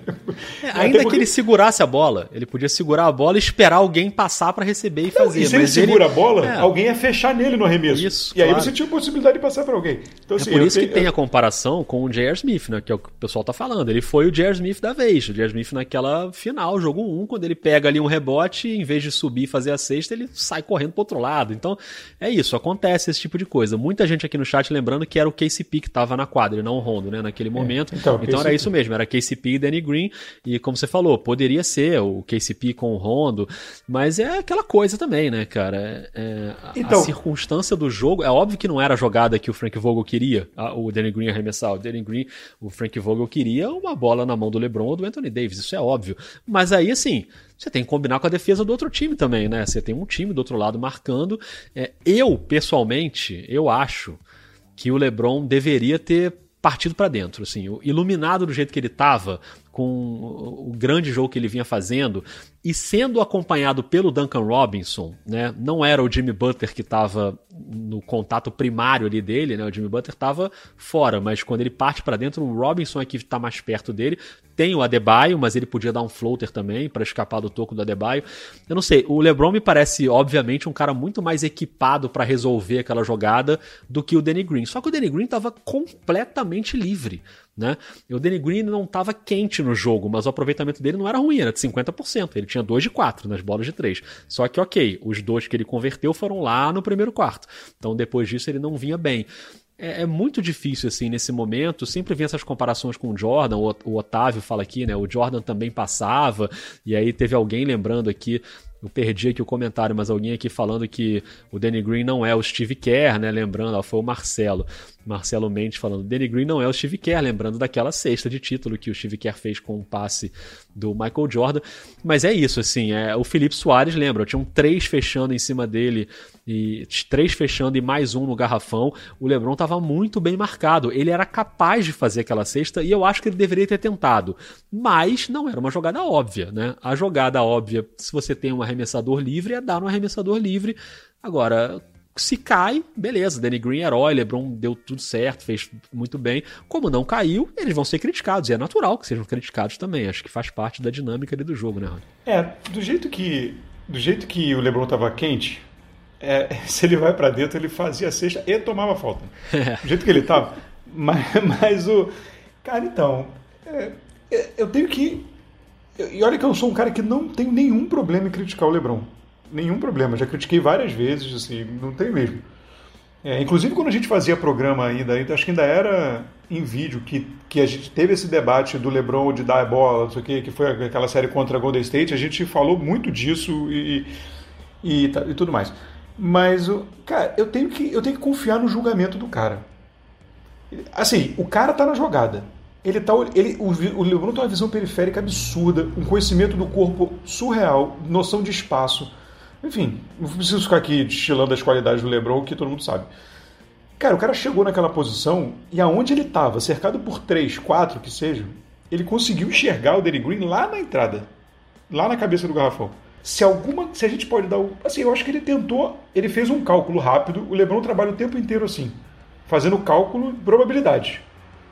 é, ainda porque... que ele segurasse a bola, ele podia segurar a bola e esperar alguém passar para receber e Não, fazer. E se ele segura ele... a bola, é. alguém ia fechar nele no arremesso. Isso, e claro. aí você tinha a possibilidade de passar para alguém. Então, assim, é por isso que tem a comparação com o J.R. Smith, né, que é o que o pessoal tá falando. Ele foi o J.R. Smith da vez. O J.R. Smith naquela final, jogo 1, um, quando ele pega ali um rebote, em vez de subir e fazer a sexta, ele sai correndo pro outro lado. Então, é isso, acontece esse tipo de coisa. Muita gente aqui no chat lembrando que era o KCP que estava na quadra e não o Rondo, né, naquele é, momento. então, então era isso mesmo, era KCP e Danny Green. E como você falou, poderia ser o KCP com o Rondo, mas é aquela coisa também, né, cara? É, então, a circunstância do jogo, é óbvio que não era a jogada que o Frank Vogel queria, a, o Danny Green arremessar. O Danny Green, o Frank Vogel queria uma bola na mão do LeBron ou do Anthony Davis, isso é óbvio. Mas aí, assim, você tem que combinar com a defesa do outro time também, né? Você tem um time do outro lado marcando. É, eu, pessoalmente, eu acho que o LeBron deveria ter partido para dentro, assim, iluminado do jeito que ele estava, com o grande jogo que ele vinha fazendo, e sendo acompanhado pelo Duncan Robinson, né? Não era o Jimmy Butler que estava no contato primário ali dele, né? O Jimmy Butler estava fora, mas quando ele parte para dentro, o Robinson é que está mais perto dele. Tem o Adebayo, mas ele podia dar um floater também para escapar do toco do Adebayo. Eu não sei, o LeBron me parece obviamente um cara muito mais equipado para resolver aquela jogada do que o Danny Green. Só que o Danny Green estava completamente livre. Né? E o Danny Green não estava quente no jogo, mas o aproveitamento dele não era ruim, era de 50%. Ele tinha 2 de 4 nas bolas de 3. Só que, ok, os dois que ele converteu foram lá no primeiro quarto. Então, depois disso, ele não vinha bem. É, é, muito difícil, assim, nesse momento. Sempre vem essas comparações com o Jordan. O, o Otávio fala aqui, né? O Jordan também passava. E aí teve alguém lembrando aqui eu perdi aqui o comentário, mas alguém aqui falando que o Danny Green não é o Steve Kerr, né? Lembrando, ó, foi o Marcelo. Marcelo Mendes falando, Danny Green não é o Steve Kerr, lembrando daquela sexta de título que o Steve Kerr fez com o passe do Michael Jordan. Mas é isso, assim, é, o Felipe Soares, lembra, tinham três fechando em cima dele, e três fechando e mais um no garrafão. O LeBron estava muito bem marcado, ele era capaz de fazer aquela cesta e eu acho que ele deveria ter tentado. Mas não era uma jogada óbvia, né? A jogada óbvia, se você tem um arremessador livre, é dar no arremessador livre. Agora, se cai, beleza, Danny Green herói, LeBron deu tudo certo, fez muito bem. Como não caiu, eles vão ser criticados, e é natural que sejam criticados também. Acho que faz parte da dinâmica ali do jogo, né, Rony? É, do jeito que, do jeito que o LeBron tava quente, é, se ele vai para dentro, ele fazia a cesta e tomava falta. É. Do jeito que ele tava. mas, mas o. Cara, então. É, é eu tenho que. E olha que eu sou um cara que não tem nenhum problema em criticar o LeBron nenhum problema. Já critiquei várias vezes, assim, não tem mesmo. É, inclusive quando a gente fazia programa ainda, acho que ainda era em vídeo, que, que a gente teve esse debate do LeBron de dar a bola, não sei o que, que foi aquela série contra a Golden State, a gente falou muito disso e, e, e tudo mais. Mas, cara, eu tenho, que, eu tenho que confiar no julgamento do cara. Assim, o cara tá na jogada. Ele tá, ele, o, o LeBron tem uma visão periférica absurda, um conhecimento do corpo surreal, noção de espaço enfim, não preciso ficar aqui destilando as qualidades do LeBron, que todo mundo sabe. Cara, o cara chegou naquela posição e aonde ele estava, cercado por três, quatro que seja, ele conseguiu enxergar o Danny Green lá na entrada, lá na cabeça do garrafão. Se alguma, se a gente pode dar, assim, eu acho que ele tentou, ele fez um cálculo rápido. O LeBron trabalha o tempo inteiro assim, fazendo cálculo de probabilidades.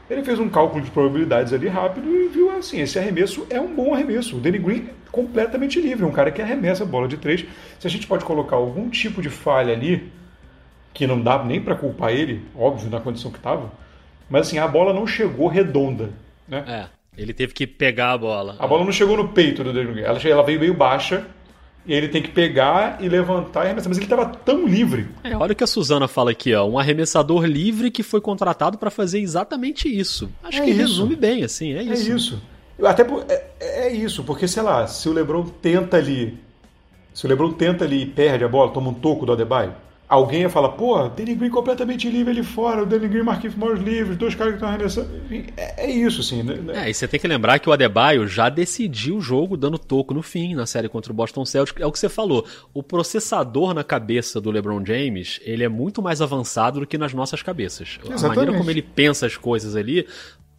Ele fez um cálculo de probabilidades ali rápido e viu assim, esse arremesso é um bom arremesso. O Danny Green completamente livre, um cara que arremessa a bola de três. Se a gente pode colocar algum tipo de falha ali, que não dá nem para culpar ele, óbvio, na condição que estava. Mas assim, a bola não chegou redonda, né? É, ele teve que pegar a bola. A bola não chegou no peito do Green, ela, ela veio meio baixa, e ele tem que pegar e levantar e arremessar. Mas ele estava tão livre. É, olha o que a Suzana fala aqui, ó. Um arremessador livre que foi contratado para fazer exatamente isso. Acho é que isso. resume bem, assim, é isso. É isso. Até é, é, isso, porque, sei lá, se o Lebron tenta ali. Se o Lebron tenta ali e perde a bola, toma um toco do Adebayo, alguém ia falar, pô, Danny Green completamente livre ali fora, o Danny Green e Marquinhos Morris livres, dois caras que estão arremessando. É, é, isso, assim. Né? É, e você tem que lembrar que o Adebayo já decidiu o jogo dando toco no fim, na série contra o Boston Celtics. É o que você falou. O processador na cabeça do LeBron James, ele é muito mais avançado do que nas nossas cabeças. Exatamente. A maneira como ele pensa as coisas ali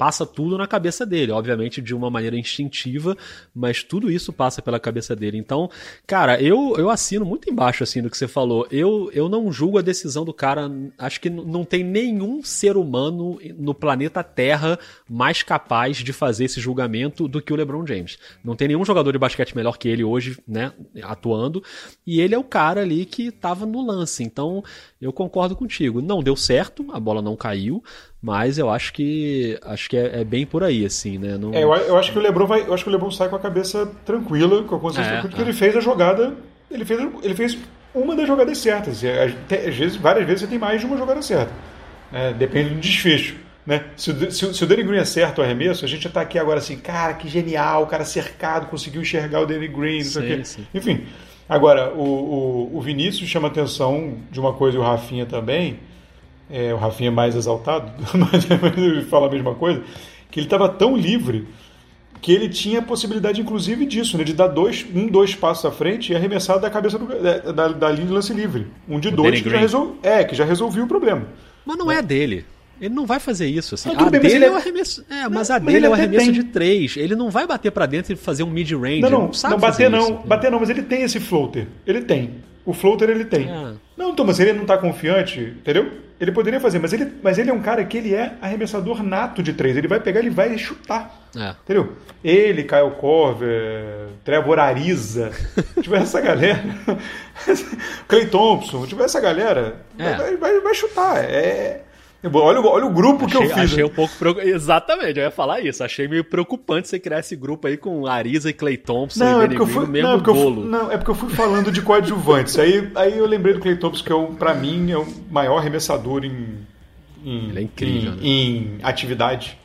passa tudo na cabeça dele, obviamente de uma maneira instintiva, mas tudo isso passa pela cabeça dele. Então, cara, eu, eu assino muito embaixo assim do que você falou. Eu, eu não julgo a decisão do cara, acho que não tem nenhum ser humano no planeta Terra mais capaz de fazer esse julgamento do que o LeBron James. Não tem nenhum jogador de basquete melhor que ele hoje, né, atuando, e ele é o cara ali que estava no lance. Então, eu concordo contigo. Não deu certo, a bola não caiu, mas eu acho que acho que é, é bem por aí, assim, né? Não... É, eu, eu, acho que o Lebron vai, eu acho que o Lebron sai com a cabeça tranquila, com a consciência é, porque é. ele fez a jogada, ele fez, ele fez uma das jogadas certas. Às vezes, várias vezes você tem mais de uma jogada certa. É, depende do desfecho. Né? Se, o, se, se o Danny Green acerta o arremesso, a gente está aqui agora assim, cara, que genial, o cara cercado, conseguiu enxergar o Danny Green. Sim. Enfim, agora, o, o, o Vinícius chama atenção de uma coisa e o Rafinha também, é, o Rafinha é mais exaltado, mas ele fala a mesma coisa, que ele estava tão livre que ele tinha a possibilidade, inclusive, disso, né, de dar dois, um, dois passos à frente e arremessar da cabeça do, da, da, linha de lance livre. Um de o dois que já, resol, é, que já resolveu o problema. Mas não é, é dele. Ele não vai fazer isso. Assim. a bem, dele é, é o arremesso. É, mas a dele é o arremesso tem. de três. Ele não vai bater para dentro e fazer um mid-range. Não, não, não, não bater não, isso. bater não, mas ele tem esse floater. Ele tem. O floater ele tem. É. Não, então, mas ele não tá confiante, entendeu? Ele poderia fazer, mas ele, mas ele é um cara que ele é arremessador nato de três. Ele vai pegar, ele vai chutar. É. Entendeu? Ele, Kyle Corver, Trevor Ariza, tipo essa galera. Clay Thompson, tipo essa galera. É. Vai, vai, vai chutar. É, Olha, olha o grupo achei, que eu fiz. Achei um pouco. Exatamente, eu ia falar isso. Achei meio preocupante você criar esse grupo aí com Arisa e Clay Thompson não, e é porque eu fui, mesmo não, é porque bolo. Eu, não, é porque eu fui falando de coadjuvantes. aí, aí eu lembrei do Clay Thompson, que é, um, pra mim, é o maior arremessador em, em, é incrível, em, né? em atividade.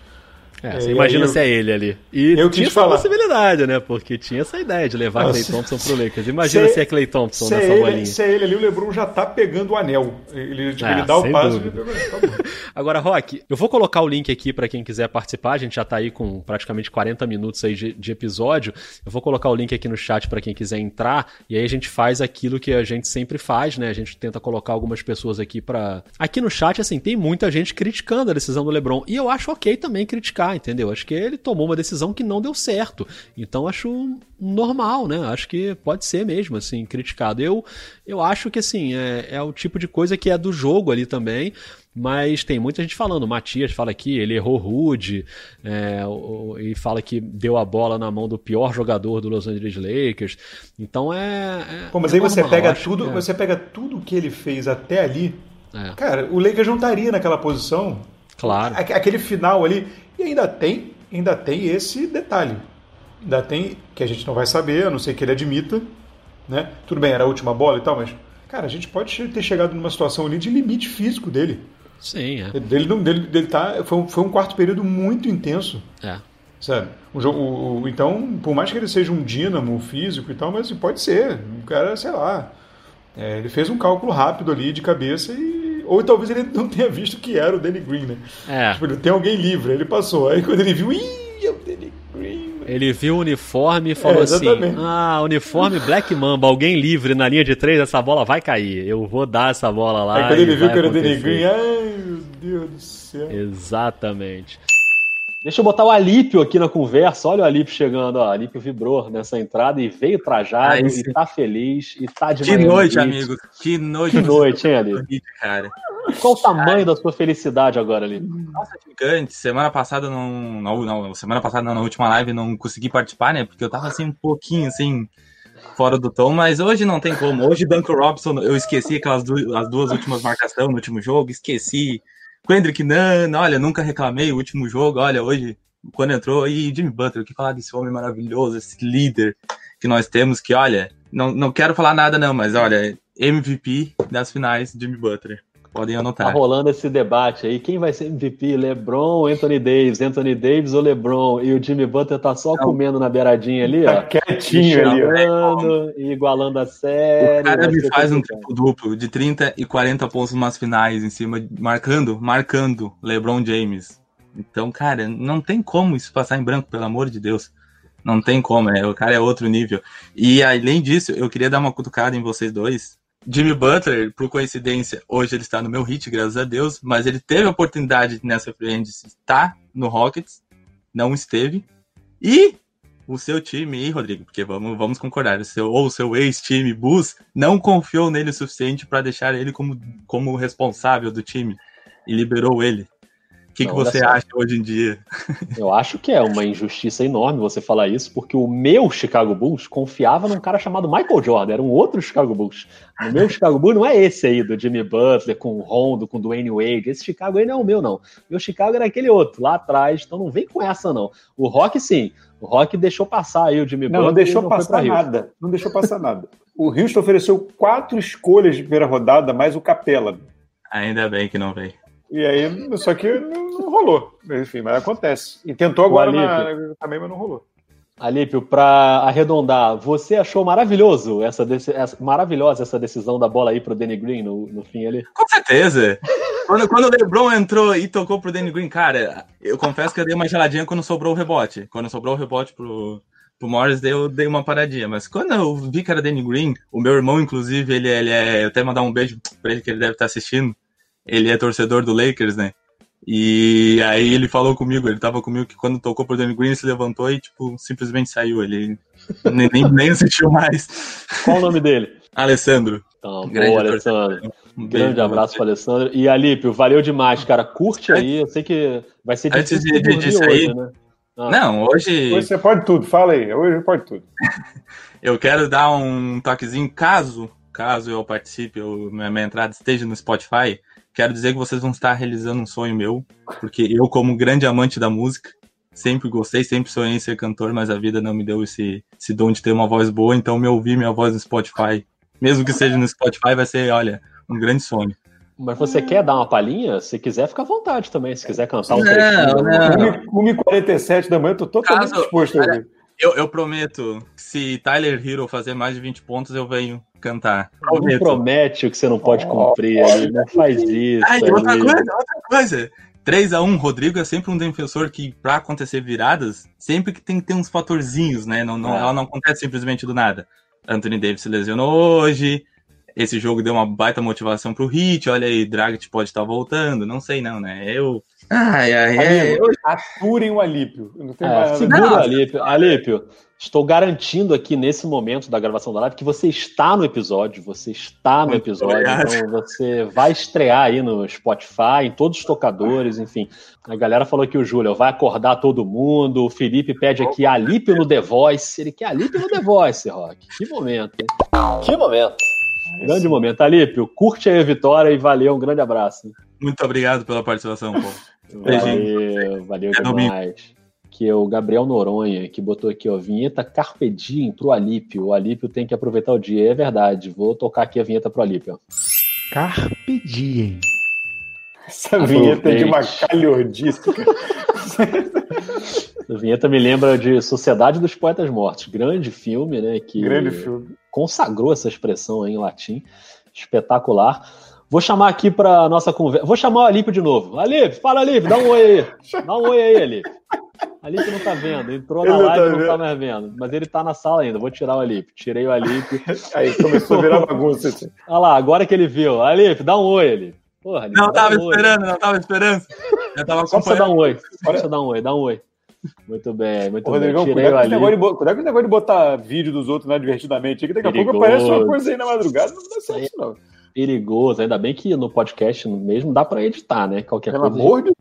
É, você imagina eu, se é ele ali. E eu tinha essa falar. possibilidade, né? Porque tinha essa ideia de levar Clay Thompson pro Lakers. Imagina se, se é Clay Thompson se nessa é ele, bolinha. Se é ele ali, o LeBron já tá pegando o anel. Ele, tipo, ele dá o passo. Ele... Tá Agora, Rock, eu vou colocar o link aqui para quem quiser participar. A gente já tá aí com praticamente 40 minutos aí de, de episódio. Eu vou colocar o link aqui no chat para quem quiser entrar. E aí a gente faz aquilo que a gente sempre faz, né? A gente tenta colocar algumas pessoas aqui para Aqui no chat, assim, tem muita gente criticando a decisão do LeBron. E eu acho ok também criticar, entendeu? Acho que ele tomou uma decisão que não deu certo. Então acho normal, né? Acho que pode ser mesmo, assim, criticado. Eu, eu acho que, assim, é, é o tipo de coisa que é do jogo ali também. Mas tem muita gente falando. O Matias fala aqui, ele errou rude, é, e fala que deu a bola na mão do pior jogador do Los Angeles Lakers. Então é. é Pô, mas é aí normal, você pega tudo, é. você pega tudo que ele fez até ali. É. Cara, o Lakers não estaria naquela posição. Claro. Aquele final ali. E ainda tem ainda tem esse detalhe. Ainda tem que a gente não vai saber, a não ser que ele admita. Né? Tudo bem, era a última bola e tal, mas, cara, a gente pode ter chegado numa situação ali de limite físico dele. Sim, é. Dele, dele, dele tá, foi, um, foi um quarto período muito intenso. É. Sabe? O jogo, o, o, então, por mais que ele seja um dínamo físico e tal, mas pode ser. O cara, sei lá. É, ele fez um cálculo rápido ali de cabeça e ou talvez ele não tenha visto que era o Danny Green, né? É. Tipo, ele tem alguém livre, ele passou. Aí quando ele viu, ih, é o Danny Green. Ele viu o uniforme e falou é, assim: Ah, uniforme Black Mamba, alguém livre na linha de três, essa bola vai cair. Eu vou dar essa bola lá. Aí quando ele viu que era o Danny Green, ai meu Deus do céu. Exatamente. Deixa eu botar o Alípio aqui na conversa. Olha o Alípio chegando, ó. Alípio vibrou nessa entrada e veio trajado ah, e tá feliz e tá de Que noite, amigo. Que noite. Que noite, hein, Alípio? Cara. Qual o tamanho da sua felicidade agora, Alípio? Nossa, gigante. Semana passada não, não, não, semana passada não, na última live não consegui participar, né? Porque eu tava assim um pouquinho assim fora do tom, mas hoje não tem como. Hoje, Duncan Robson, eu esqueci aquelas duas, as duas últimas marcações no último jogo, esqueci. Kendrick Nunn, olha, nunca reclamei o último jogo, olha, hoje, quando entrou, e Jimmy Butler, que falar desse homem maravilhoso, esse líder que nós temos, que, olha, não, não quero falar nada não, mas olha, MVP das finais, Jimmy Butler. Podem anotar. Tá rolando esse debate aí. Quem vai ser MVP? LeBron ou Anthony Davis? Anthony Davis ou LeBron? E o Jimmy Butler tá só Não. comendo na beiradinha ali, tá ó. quietinho ali, ó. igualando a série. O cara me faz um triplo duplo de 30 e 40 pontos nas finais em cima, marcando, marcando LeBron James. Então, cara, não tem como isso passar em branco, pelo amor de Deus. Não tem como, é, o cara é outro nível. E além disso, eu queria dar uma cutucada em vocês dois, Jimmy Butler, por coincidência, hoje ele está no meu hit, graças a Deus, mas ele teve a oportunidade nessa free de estar no Rockets, não esteve. E o seu time aí, Rodrigo, porque vamos, vamos concordar, o seu, ou o seu ex-time, Bulls, não confiou nele o suficiente para deixar ele como, como responsável do time e liberou ele que, que você acha hoje em dia? Eu acho que é uma injustiça enorme você falar isso, porque o meu Chicago Bulls confiava num cara chamado Michael Jordan, era um outro Chicago Bulls. O meu Chicago Bulls não é esse aí do Jimmy Butler com o Rondo, com o Dwayne Wade. Esse Chicago aí não é o meu, não. Meu Chicago era aquele outro, lá atrás, então não vem com essa, não. O Rock, sim. O Rock deixou passar aí o Jimmy não, Butler. Não deixou não passar nada. Não deixou passar nada. O Houston ofereceu quatro escolhas de primeira rodada, mais o Capela. Ainda bem que não veio. E aí, só que não, rolou. Enfim, mas acontece. E tentou agora na, também, mas não rolou. Alípio, para arredondar, você achou maravilhoso essa, essa, maravilhosa essa decisão da bola aí pro Danny Green no, no fim ali? Com certeza. quando, quando o LeBron entrou e tocou pro Danny Green, cara, eu confesso que eu dei uma geladinha quando sobrou o rebote. Quando sobrou o rebote pro, pro Morris, eu dei uma paradinha. Mas quando eu vi que era Danny Green, o meu irmão, inclusive, ele, ele é. Eu até mandar um beijo pra ele que ele deve estar assistindo ele é torcedor do Lakers, né? E aí ele falou comigo, ele tava comigo que quando tocou pro Danny Green, ele se levantou e, tipo, simplesmente saiu. Ele nem, nem, nem assistiu mais. Qual o nome dele? Alessandro. Então, grande boa, Alessandro. Um grande abraço para Alessandro. E Alípio, valeu demais, cara. Curte aí, eu sei que vai ser difícil Antes de, de, de sair, hoje, né? Ah. Não, hoje... Hoje você pode tudo, fala aí. Hoje pode tudo. eu quero dar um toquezinho, caso, caso eu participe, ou minha entrada esteja no Spotify, Quero dizer que vocês vão estar realizando um sonho meu, porque eu, como grande amante da música, sempre gostei, sempre sonhei em ser cantor, mas a vida não me deu esse, esse dom de ter uma voz boa, então me ouvir minha voz no Spotify, mesmo que seja no Spotify, vai ser, olha, um grande sonho. Mas você quer dar uma palhinha? Se quiser, fica à vontade também. Se quiser cantar um não, trechinho. 1h47 da manhã, eu tô totalmente Caso, disposto a ouvir. Eu, eu prometo que se Tyler Hero fazer mais de 20 pontos, eu venho cantar. Prometo. Não promete o que você não pode cumprir, oh, não faz isso. Ai, outra coisa, outra coisa. 3 a 1 Rodrigo é sempre um defensor que, para acontecer viradas, sempre que tem que ter uns fatorzinhos, né? Não, não, é. Ela não acontece simplesmente do nada. Anthony Davis se lesionou hoje. Esse jogo deu uma baita motivação pro Hit. Olha aí, Dragic pode estar tá voltando. Não sei, não, né? Eu. Ai, ai, ai. Aturem o Alípio. Não tem é, mais... Segura o Alípio. Alípio, Estou garantindo aqui nesse momento da gravação da live que você está no episódio, você está no episódio, então você vai estrear aí no Spotify, em todos os tocadores, enfim. A galera falou que o Júlio vai acordar todo mundo, o Felipe pede aqui Alípio no The Voice, ele quer Alípio no The Voice, Rock. Que momento, hein? Que momento. Grande momento. Alípio, curte aí a vitória e valeu, um grande abraço. Muito obrigado pela participação, pô. Valeu, valeu é demais. Domingo que é o Gabriel Noronha, que botou aqui, ó, vinheta Carpe Diem pro Alípio. O Alípio tem que aproveitar o dia. É verdade, vou tocar aqui a vinheta pro Alípio. Carpe Diem. Essa vinheta é de uma calhordice. a vinheta me lembra de Sociedade dos Poetas Mortos, grande filme, né? Que grande filme. consagrou essa expressão em latim, espetacular. Vou chamar aqui para nossa conversa. Vou chamar o Alípio de novo. Alípio, fala Alípio, dá um oi aí. Dá um oi aí, Alípio. Alípio não tá vendo, entrou ele na live e tá não tá mais vendo. Mas ele tá na sala ainda, vou tirar o Alípio. Tirei o Alípio. Aí começou a virar bagunça. Assim. Olha lá, agora que ele viu. Alípio, dá um oi, Alípio. Porra, Alípio, não tava um esperando, oi. não tava esperando. Eu tava Só pra você dar um oi. Só dar um oi, dá um oi. Muito bem, muito bem. Rodrigão, Tirei cuidado, com de, cuidado com o negócio de botar vídeo dos outros né, divertidamente. Que daqui a Perigoso. pouco aparece uma coisa aí na madrugada, não dá certo, não. Perigoso, ainda bem que no podcast mesmo dá pra editar, né? Qualquer Pelo coisa. Amor de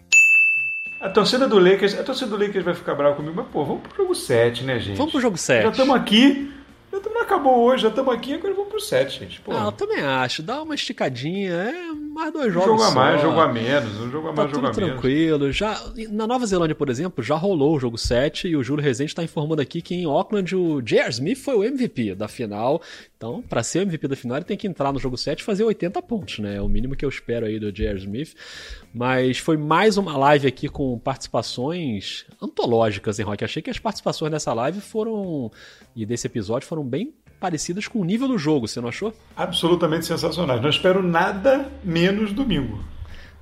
a torcida do Lakers, a torcida do Lakers vai ficar brava comigo, mas pô, vamos pro jogo 7, né, gente? Vamos pro jogo 7. Já estamos aqui, já na acabou hoje, já estamos aqui, agora vamos pro 7, gente. Pô. Ah, eu também acho. Dá uma esticadinha, é mais dois jogos. Um jogo a mais, jogo a menos. Um jogo a mais, tá jogo a menos. tranquilo. Já, na Nova Zelândia, por exemplo, já rolou o jogo 7 e o Júlio Rezende está informando aqui que em Auckland o J.R. Smith foi o MVP da final. Então, para ser o MVP da final, ele tem que entrar no jogo 7 e fazer 80 pontos, né? É o mínimo que eu espero aí do J.R. Smith. Mas foi mais uma live aqui com participações antológicas, hein, Rock? Achei que as participações dessa live foram. e desse episódio foram bem parecidas com o nível do jogo, você não achou? Absolutamente sensacionais. Não espero nada menos domingo.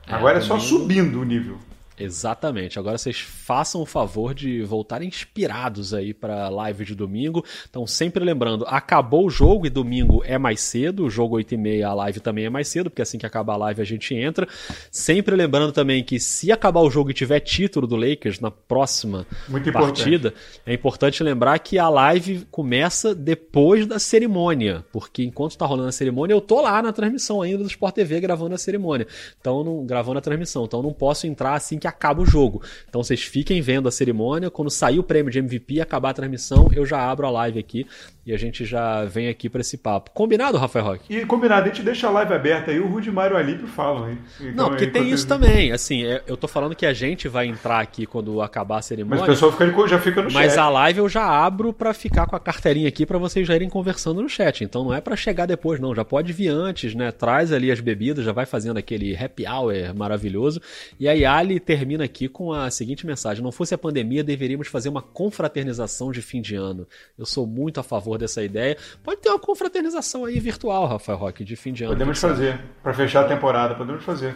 É, Agora é só subindo o nível. Exatamente. Agora vocês façam o favor de voltarem inspirados aí para live de domingo. Então, sempre lembrando, acabou o jogo e domingo é mais cedo, o jogo 8 e meia, a live também é mais cedo, porque assim que acabar a live a gente entra. Sempre lembrando também que se acabar o jogo e tiver título do Lakers na próxima Muito partida, é importante lembrar que a live começa depois da cerimônia, porque enquanto está rolando a cerimônia, eu tô lá na transmissão ainda do Sport TV gravando a cerimônia. Então, não, gravando a transmissão. Então, não posso entrar assim que acaba o jogo. Então vocês fiquem vendo a cerimônia. Quando sair o prêmio de MVP e acabar a transmissão, eu já abro a live aqui e a gente já vem aqui para esse papo. Combinado, Rafael Roque? E combinado, a gente deixa a live aberta aí, o Rudimário e Alípio falam, hein? Então, Não, porque tem isso também. Assim, é, eu tô falando que a gente vai entrar aqui quando acabar a cerimônia. Mas o pessoal fica, já fica no chat. Mas a live eu já abro para ficar com a carteirinha aqui para vocês já irem conversando no chat. Então não é para chegar depois, não. Já pode vir antes, né? Traz ali as bebidas, já vai fazendo aquele happy hour maravilhoso. E aí Ali termina aqui com a seguinte mensagem: Não fosse a pandemia, deveríamos fazer uma confraternização de fim de ano. Eu sou muito a favor dessa ideia. Pode ter uma confraternização aí virtual, Rafael Roque, de fim de ano. Podemos fazer. Para fechar a temporada, podemos fazer.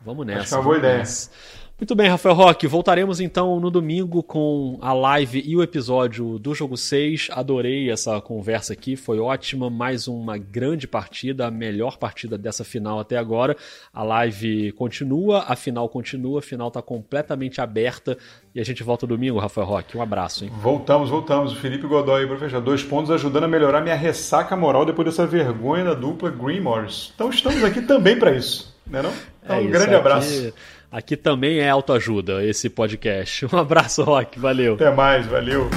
Vamos nessa. Acho que é uma boa ideia. Nessa. Muito bem, Rafael Roque. Voltaremos então no domingo com a live e o episódio do jogo 6. Adorei essa conversa aqui, foi ótima. Mais uma grande partida, a melhor partida dessa final até agora. A live continua, a final continua, a final está completamente aberta. E a gente volta domingo, Rafael Roque. Um abraço, hein? Voltamos, voltamos. O Felipe Godoy, para fechar, dois pontos ajudando a melhorar minha ressaca moral depois dessa vergonha da dupla Green Morris. Então estamos aqui também para isso, né não? Então, é um grande aqui... abraço. Aqui também é autoajuda esse podcast. Um abraço, Rock. Valeu. Até mais, valeu.